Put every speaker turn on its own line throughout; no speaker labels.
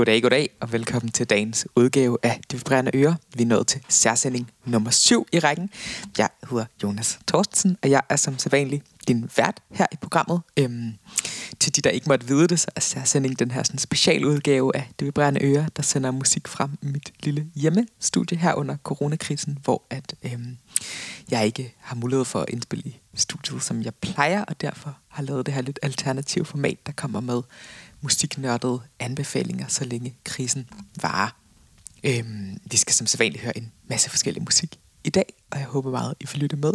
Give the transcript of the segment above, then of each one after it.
Goddag, goddag, og velkommen til dagens udgave af De Vibrerende Ører. Vi er nået til særsending nummer 7 i rækken. Jeg hedder Jonas Thorstensen, og jeg er som sædvanlig din vært her i programmet. Øhm, til de, der ikke måtte vide det, så er særsending den her sådan, specialudgave af De Vibrerende Ører, der sender musik frem i mit lille hjemmestudie her under coronakrisen, hvor at, øhm, jeg ikke har mulighed for at indspille i studiet, som jeg plejer, og derfor har lavet det her lidt alternative format, der kommer med musiknørdede anbefalinger, så længe krisen varer. Øhm, vi skal som sædvanligt høre en masse forskellig musik i dag, og jeg håber meget, I får lytte med.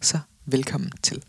Så velkommen til.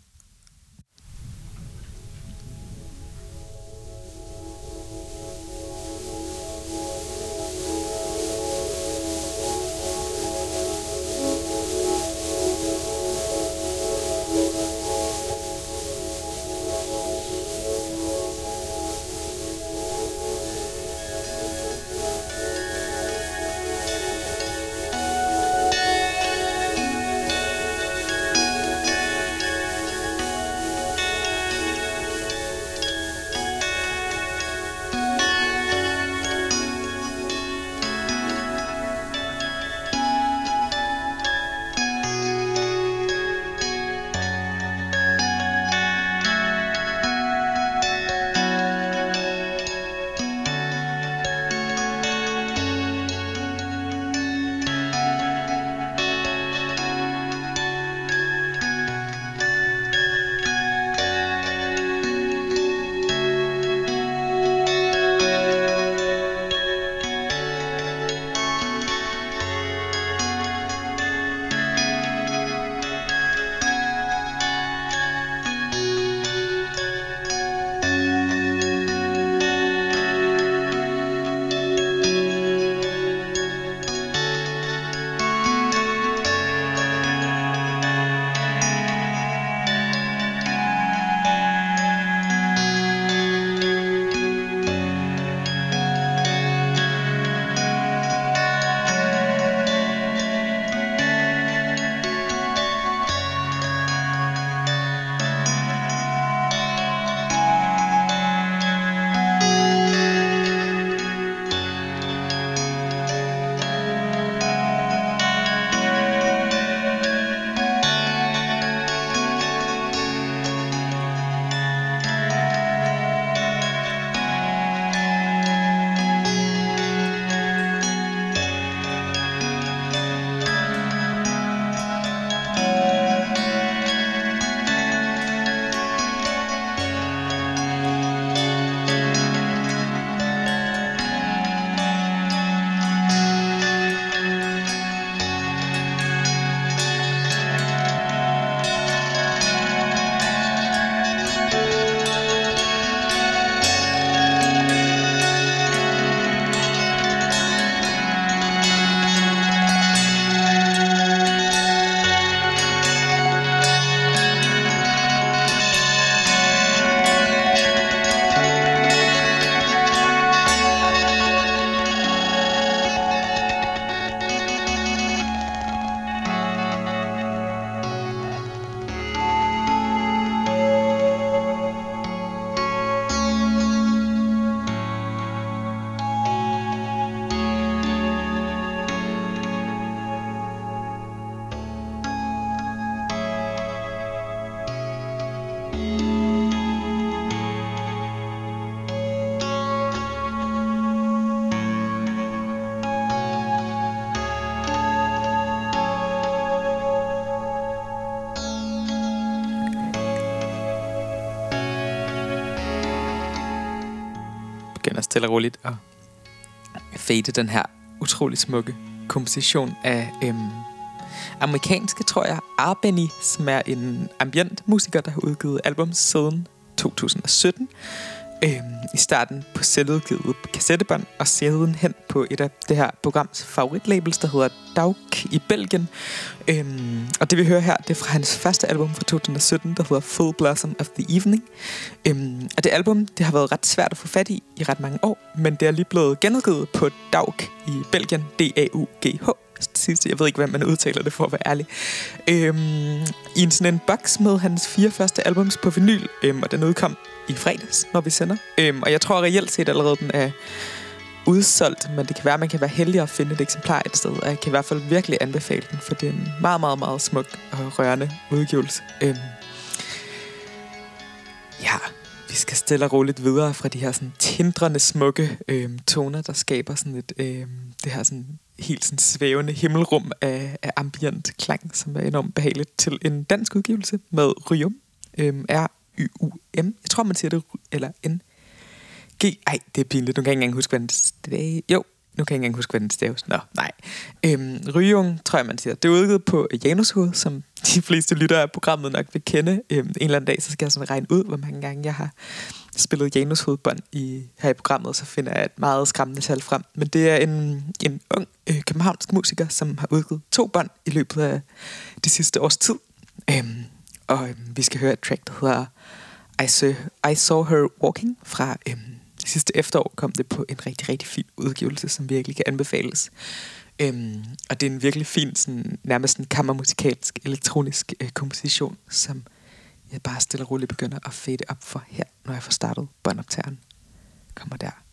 Stille og roligt. At fade den her utrolig smukke komposition af øhm, amerikanske, tror jeg, Arbeni, som er en ambient musiker, der har udgivet album siden 2017 øh, i starten på selvudgivet kassettebånd, og siden hen på et af det her programs favoritlabels, der hedder Dauk i Belgien. Øh, og det vi hører her, det er fra hans første album fra 2017, der hedder Full Blossom of the Evening. Øh, og det album, det har været ret svært at få fat i i ret mange år, men det er lige blevet genudgivet på Dauk i Belgien, D-A-U-G-H sidste. Jeg ved ikke, hvad man udtaler det for at være ærlig. Øhm, I en sådan en boks med hans fire første albums på vinyl, øhm, og den udkom i fredags, når vi sender. Øhm, og jeg tror reelt set allerede, den er udsolgt, men det kan være, at man kan være heldig at finde et eksemplar et sted, og jeg kan i hvert fald virkelig anbefale den, for det er en meget, meget, meget smuk og rørende udgivelse. Øhm, ja, vi skal stille og roligt videre fra de her sådan tindrende smukke øhm, toner, der skaber sådan et, øhm, det her sådan helt sådan svævende himmelrum af, af ambient klang, som er enormt behageligt til en dansk udgivelse med Ryum. Øhm, R-Y-U-M. Jeg tror, man siger det, eller N. G. Ej, det er pinligt. Nu kan jeg ikke engang huske, hvad det er. Jo, nu kan jeg ikke engang huske, hvad den staves. Nå, nej. Øhm, Ryung, tror jeg, man siger. Det er udgivet på Janushoved, som de fleste lyttere af programmet nok vil kende. Øhm, en eller anden dag, så skal jeg sådan regne ud, hvor mange gange jeg har spillet Janus hovedbånd i, her i programmet, så finder jeg et meget skræmmende tal frem. Men det er en, en ung øh, københavnsk musiker, som har udgivet to bånd i løbet af det sidste års tid. Øhm, og øhm, vi skal høre et track, der hedder I Saw, I Saw Her Walking fra øhm, sidste efterår kom det på en rigtig, rigtig fin udgivelse, som virkelig kan anbefales. Øhm, og det er en virkelig fin, sådan, nærmest en kammermusikalsk, elektronisk øh, komposition, som jeg bare stille og roligt begynder at fade op for her, når jeg får startet båndoptageren. Kommer der.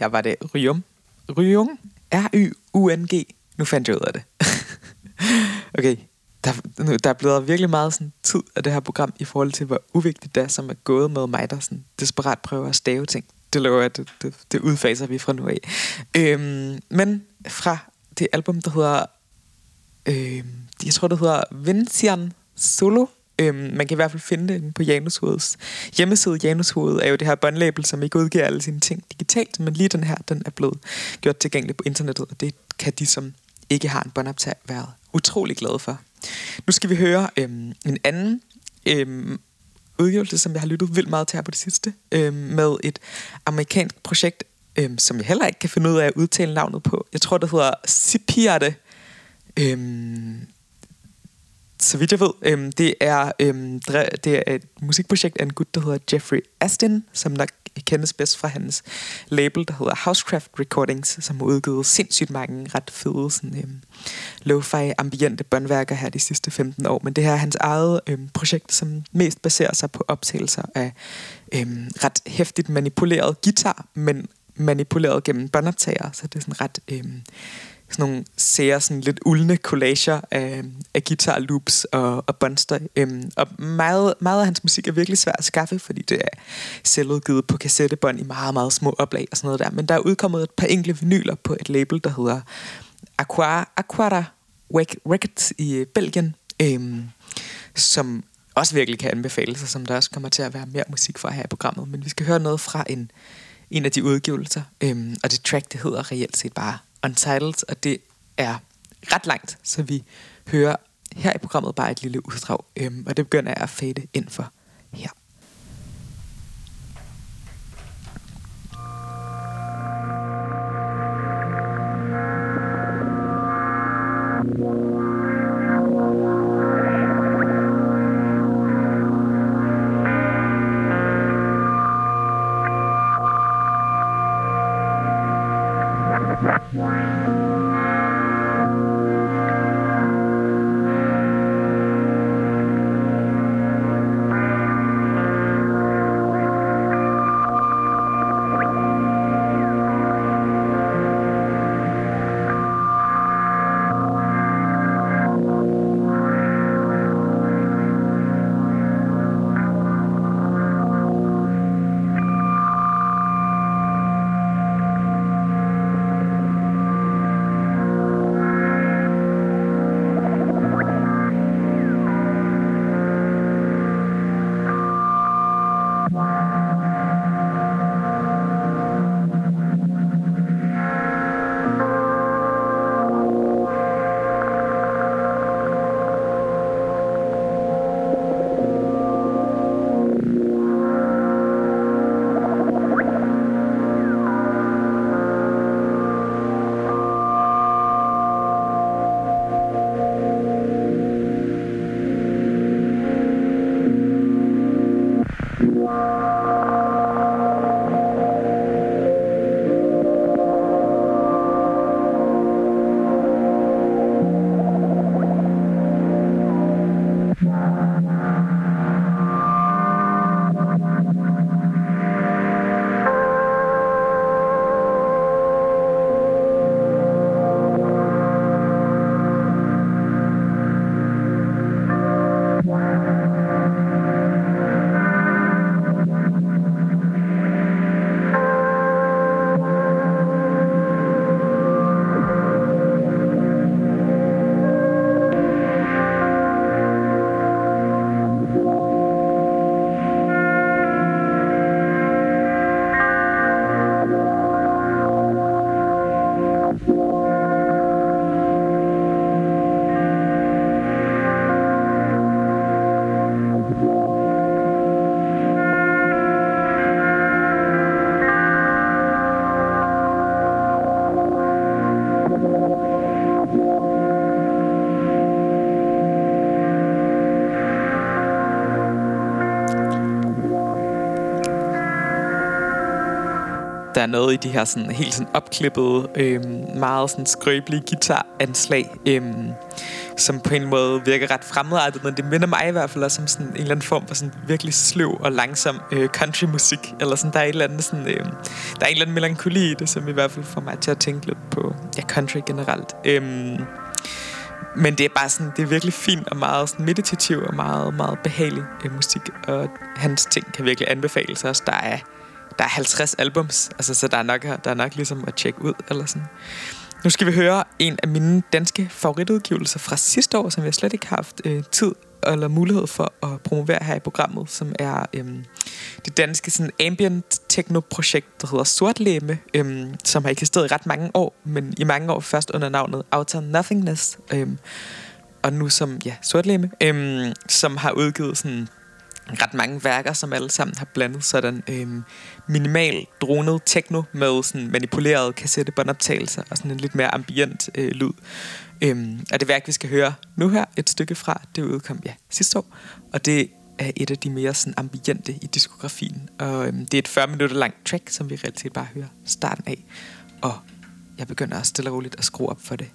Ja, var det. Ryum. Ryung. R-Y-U-N-G. Nu fandt jeg ud af det. okay, der, nu, der er blevet virkelig meget sådan, tid af det her program i forhold til, hvor uvigtigt det er, som er gået med mig, der sådan, desperat prøver at stave ting. Det lover jeg, det, det, det udfaser vi fra nu af. Øhm, men fra det album, der hedder, øhm, jeg tror, det hedder Vincian Solo. Øhm, man kan i hvert fald finde det på Janushoveds hjemmeside. Janushoved er jo det her båndlabel, som ikke udgiver alle sine ting digitalt, men lige den her, den er blevet gjort tilgængelig på internettet, og det kan de, som ikke har en båndoptag, være utrolig glade for. Nu skal vi høre øhm, en anden øhm, udgivelse, som jeg har lyttet vildt meget til her på det sidste, øhm, med et amerikansk projekt, øhm, som jeg heller ikke kan finde ud af at udtale navnet på. Jeg tror, det hedder Sipiate. Øhm, så vidt jeg ved, øhm, det, er, øhm, det er et musikprojekt af en gut, der hedder Jeffrey Astin, som nok kendes bedst fra hans label, der hedder Housecraft Recordings, som har udgivet sindssygt mange ret fede sådan, øhm, lo-fi ambiente båndværker her de sidste 15 år. Men det her er hans eget øhm, projekt, som mest baserer sig på optagelser af øhm, ret hæftigt manipuleret guitar, men manipuleret gennem båndoptager, så det er sådan ret... Øhm, sådan nogle sære, sådan lidt uldne collager af, af guitar loops og, og båndstøj. Øhm, og meget, meget af hans musik er virkelig svært at skaffe, fordi det er selvudgivet på kassettebånd i meget, meget små oplag og sådan noget der. Men der er udkommet et par enkle vinyler på et label, der hedder Aquara, Aquara Records i øh, Belgien, øhm, som også virkelig kan anbefales, og som der også kommer til at være mere musik fra her i programmet. Men vi skal høre noget fra en, en af de udgivelser, øhm, og det track, det hedder reelt set bare Untitled, og det er ret langt, så vi hører her i programmet bare et lille uddrag, øhm, og det begynder jeg at fade ind for her. Der er noget i de her sådan, helt sådan opklippede, øhm, meget sådan skrøbelige guitaranslag, øhm, som på en måde virker ret fremmedartet, men det minder mig i hvert fald også om sådan en eller anden form for sådan virkelig sløv og langsom øh, countrymusik, eller sådan, der er et eller andet sådan, øh, der er en eller anden melankoli i det, som i hvert fald får mig til at tænke lidt på ja, country generelt. Øhm, men det er bare sådan, det er virkelig fint og meget sådan meditativ og meget, meget behagelig øh, musik. Og hans ting kan virkelig anbefales også. Der er, der er 50 albums, altså, så der er, nok, der er nok ligesom at tjekke ud. Eller sådan. Nu skal vi høre en af mine danske favoritudgivelser fra sidste år, som jeg slet ikke har haft øh, tid eller mulighed for at promovere her i programmet, som er øhm, det danske sådan ambient techno-projekt, der hedder Sortlæme, øhm, som har eksisteret i ret mange år, men i mange år først under navnet Outer Nothingness, øhm, og nu som ja, Sortlæme, øhm, som har udgivet sådan ret mange værker, som alle sammen har blandet sådan øhm, minimal dronet techno med sådan manipulerede kassettebåndoptagelser og sådan en lidt mere ambient øh, lyd. Øhm, og det værk, vi skal høre nu her, et stykke fra, det udkom ja, sidste år, og det er et af de mere sådan ambiente i diskografien. Og øhm, det er et 40 minutter langt track, som vi i realitet bare hører starten af. Og jeg begynder også stille og roligt at skrue op for det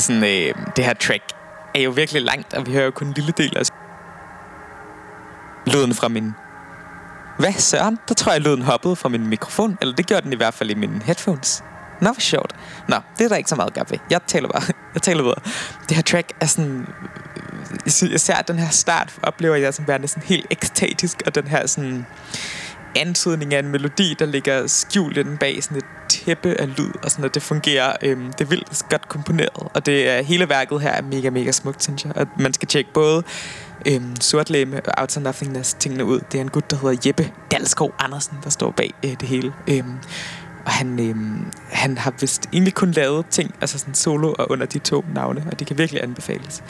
til sådan, øh, det her track er jo virkelig langt, og vi hører jo kun en lille del af lyden fra min... Hvad, Søren? Der tror jeg, lyden hoppede fra min mikrofon. Eller det gjorde den i hvert fald i mine headphones. Nå, hvor sjovt. Nå, det er der ikke så meget at ved. Jeg taler bare. Jeg taler videre. Det her track er sådan... Øh, især den her start, oplever jeg som værende sådan helt ekstatisk, og den her sådan antydning af en melodi, der ligger skjult den bag sådan et tæppe af lyd, og sådan, noget. det fungerer. Øhm, det er vildt godt komponeret, og det er, hele værket her er mega, mega smukt, synes jeg. Og man skal tjekke både øhm, Sortlæme og of Nothingness tingene ud. Det er en gut, der hedder Jeppe Dalskov Andersen, der står bag øh, det hele. Øhm, og han, øhm, han har vist egentlig kun lavet ting, altså sådan solo og under de to navne, og det kan virkelig anbefales.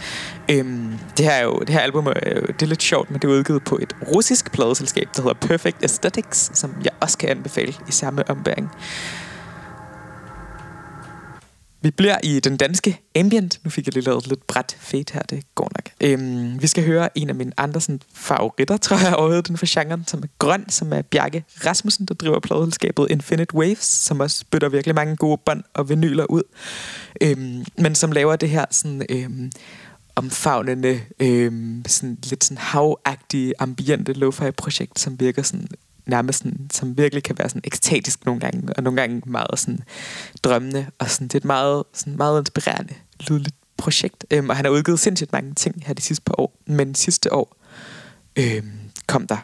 Øhm, det her er jo, det her album er jo, det er lidt sjovt, men det er udgivet på et russisk pladeselskab, der hedder Perfect Aesthetics, som jeg også kan anbefale i samme ombæring. Vi bliver i den danske ambient. Nu fik jeg lige lavet lidt bræt fedt her, det går nok. Øhm, vi skal høre en af mine andre sådan, favoritter, tror jeg overhovedet, den for genren, som er grøn, som er Bjarke Rasmussen, der driver pladeselskabet Infinite Waves, som også spytter virkelig mange gode bånd og vinyler ud. Øhm, men som laver det her sådan... Øhm, omfavnende, øhm, sådan lidt sådan havagtige, ambiente lo-fi projekt, som virker sådan nærmest sådan, som virkelig kan være sådan ekstatisk nogle gange, og nogle gange meget sådan drømmende, og sådan, det er et meget, sådan meget inspirerende, lydligt projekt. Øhm, og han har udgivet sindssygt mange ting her de sidste par år, men sidste år øhm, kom der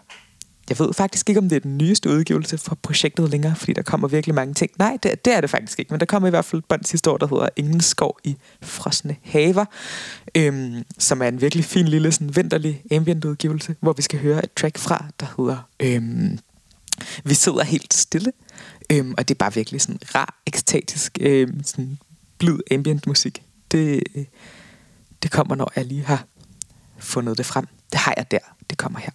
jeg ved faktisk ikke, om det er den nyeste udgivelse fra projektet længere, fordi der kommer virkelig mange ting. Nej, det, det er det faktisk ikke, men der kommer i hvert fald et bånd sidste år, der hedder Ingen skov i frosne haver, øhm, som er en virkelig fin lille sådan, vinterlig ambient udgivelse, hvor vi skal høre et track fra, der hedder øhm, vi sidder helt stille, øhm, og det er bare virkelig sådan rar, ekstatisk, øhm, sådan blid ambient musik. Det, øh, det kommer, når jeg lige har fundet det frem. Det har jeg der. Det kommer her.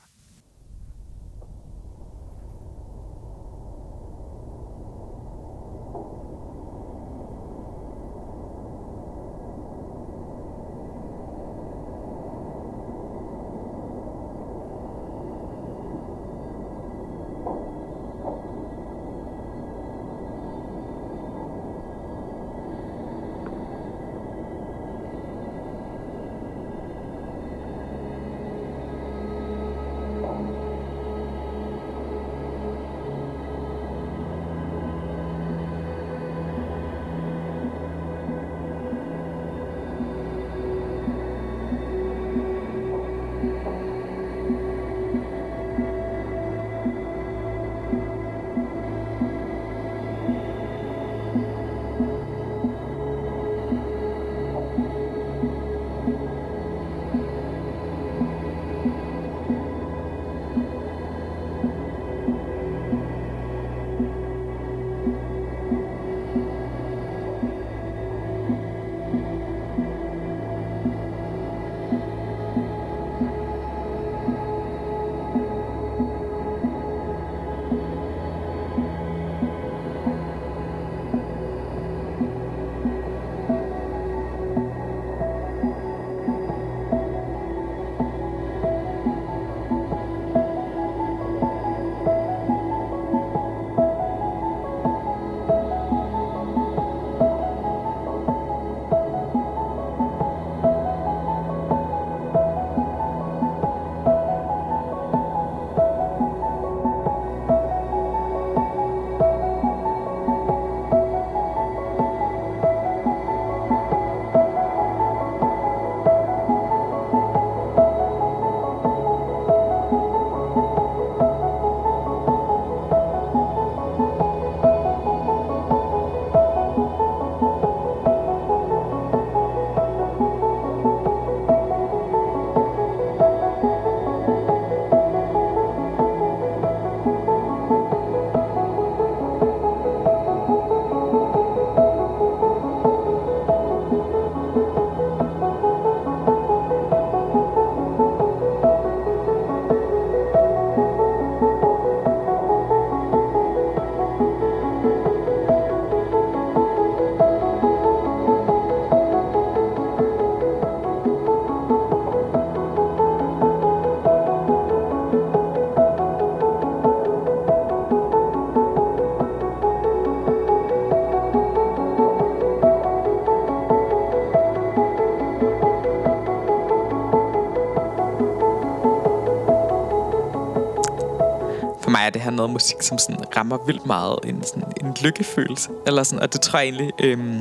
Mig, det her noget musik, som sådan rammer vildt meget en, sådan, en lykkefølelse. Eller sådan, og det tror jeg egentlig, øhm,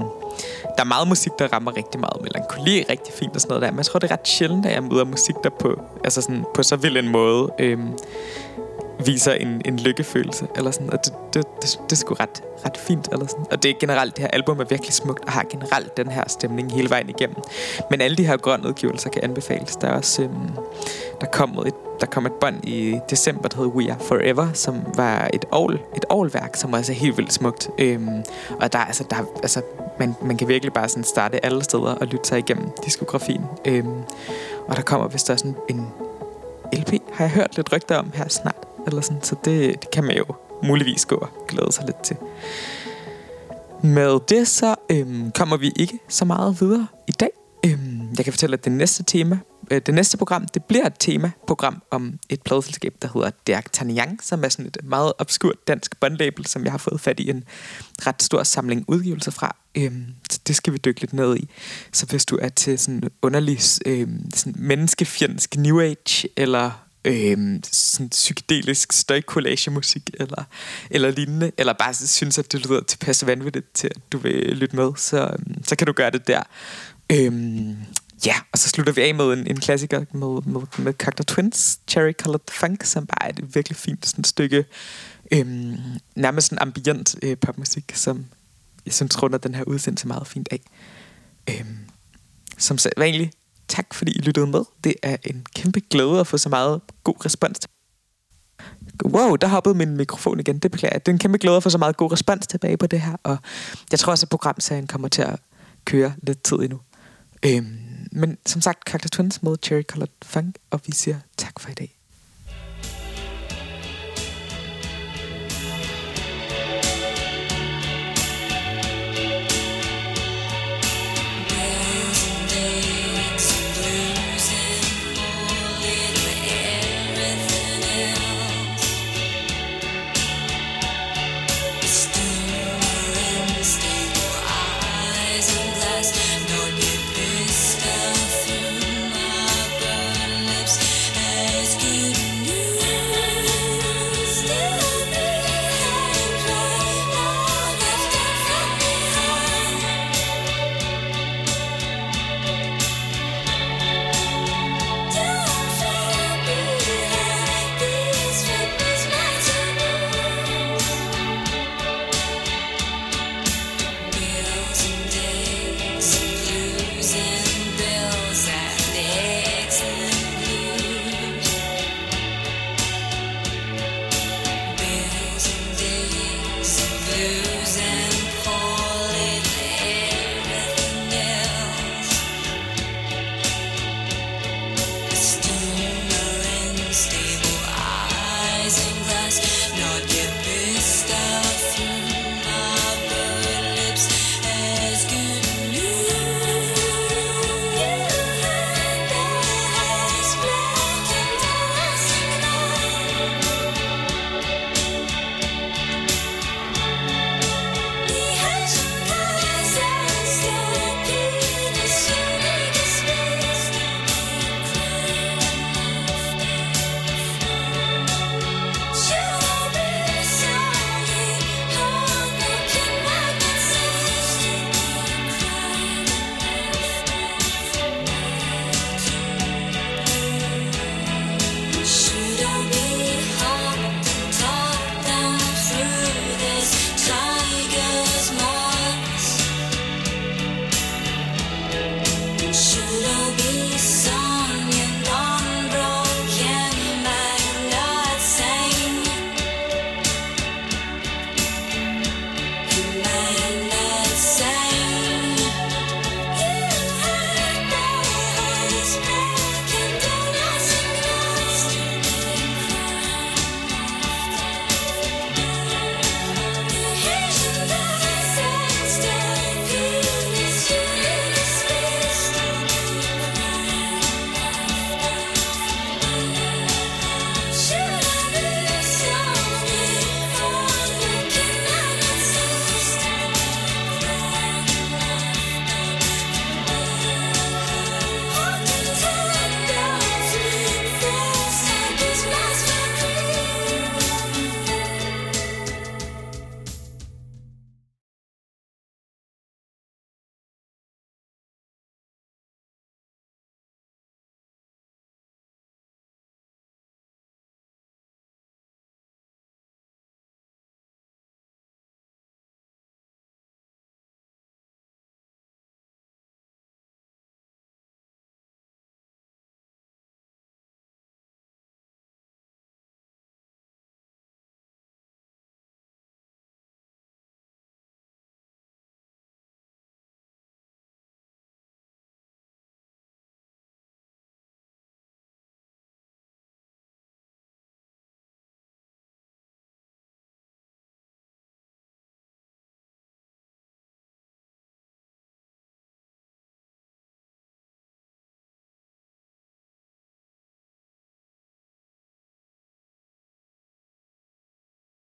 der er meget musik, der rammer rigtig meget melankoli, rigtig fint og sådan noget der. Men jeg tror, det er ret sjældent, at jeg møder musik, der på, altså sådan, på så vild en måde øhm, viser en, en lykkefølelse. Eller sådan, og det, det, det, det er sgu ret, ret fint. Eller sådan. Og det er generelt, det her album er virkelig smukt, og har generelt den her stemning hele vejen igennem. Men alle de her grønudgivelser kan anbefales. Der er også, øhm, der kom et der kom et bånd i december, der hed We Are Forever, som var et ovl, et ovlværk, som også er helt vildt smukt. Øhm, og der, altså, der, altså, man, man kan virkelig bare sådan starte alle steder og lytte sig igennem diskografien. Øhm, og der kommer vist også en, en LP, har jeg hørt lidt rygter om her snart. Eller sådan, så det, det kan man jo muligvis gå og glæde sig lidt til. Med det så øhm, kommer vi ikke så meget videre i dag. Øhm, jeg kan fortælle, at det næste tema, øh, det næste program, det bliver et temaprogram om et pladselskab, der hedder D'Artagnan, som er sådan et meget obskurt dansk bondlabel, som jeg har fået fat i en ret stor samling udgivelser fra. Øhm, så det skal vi dykke lidt ned i. Så hvis du er til sådan underlig øhm, sådan menneskefjendsk New Age, eller øh, sådan psykedelisk støjcollage-musik eller, eller lignende, eller bare synes, at det lyder tilpas vanvittigt til, at du vil lytte med, så, øhm, så kan du gøre det der. Øh, ja, og så slutter vi af med en, en klassiker med, med, med Cactus Twins, Cherry Colored Funk, som bare er et virkelig fint sådan stykke, øh, nærmest en ambient øh, popmusik, som jeg synes runder den her udsendelse meget fint af. Øh, som vanligt, tak fordi I lyttede med. Det er en kæmpe glæde at få så meget god respons. Wow, der hoppede min mikrofon igen. Det beklager jeg. Det er en kæmpe glæde at få så meget god respons tilbage på det her. Og jeg tror også, at programserien kommer til at køre lidt tid endnu. Øhm, men som sagt, Cactus Twins med Cherry Colored Funk, og vi siger tak for i dag.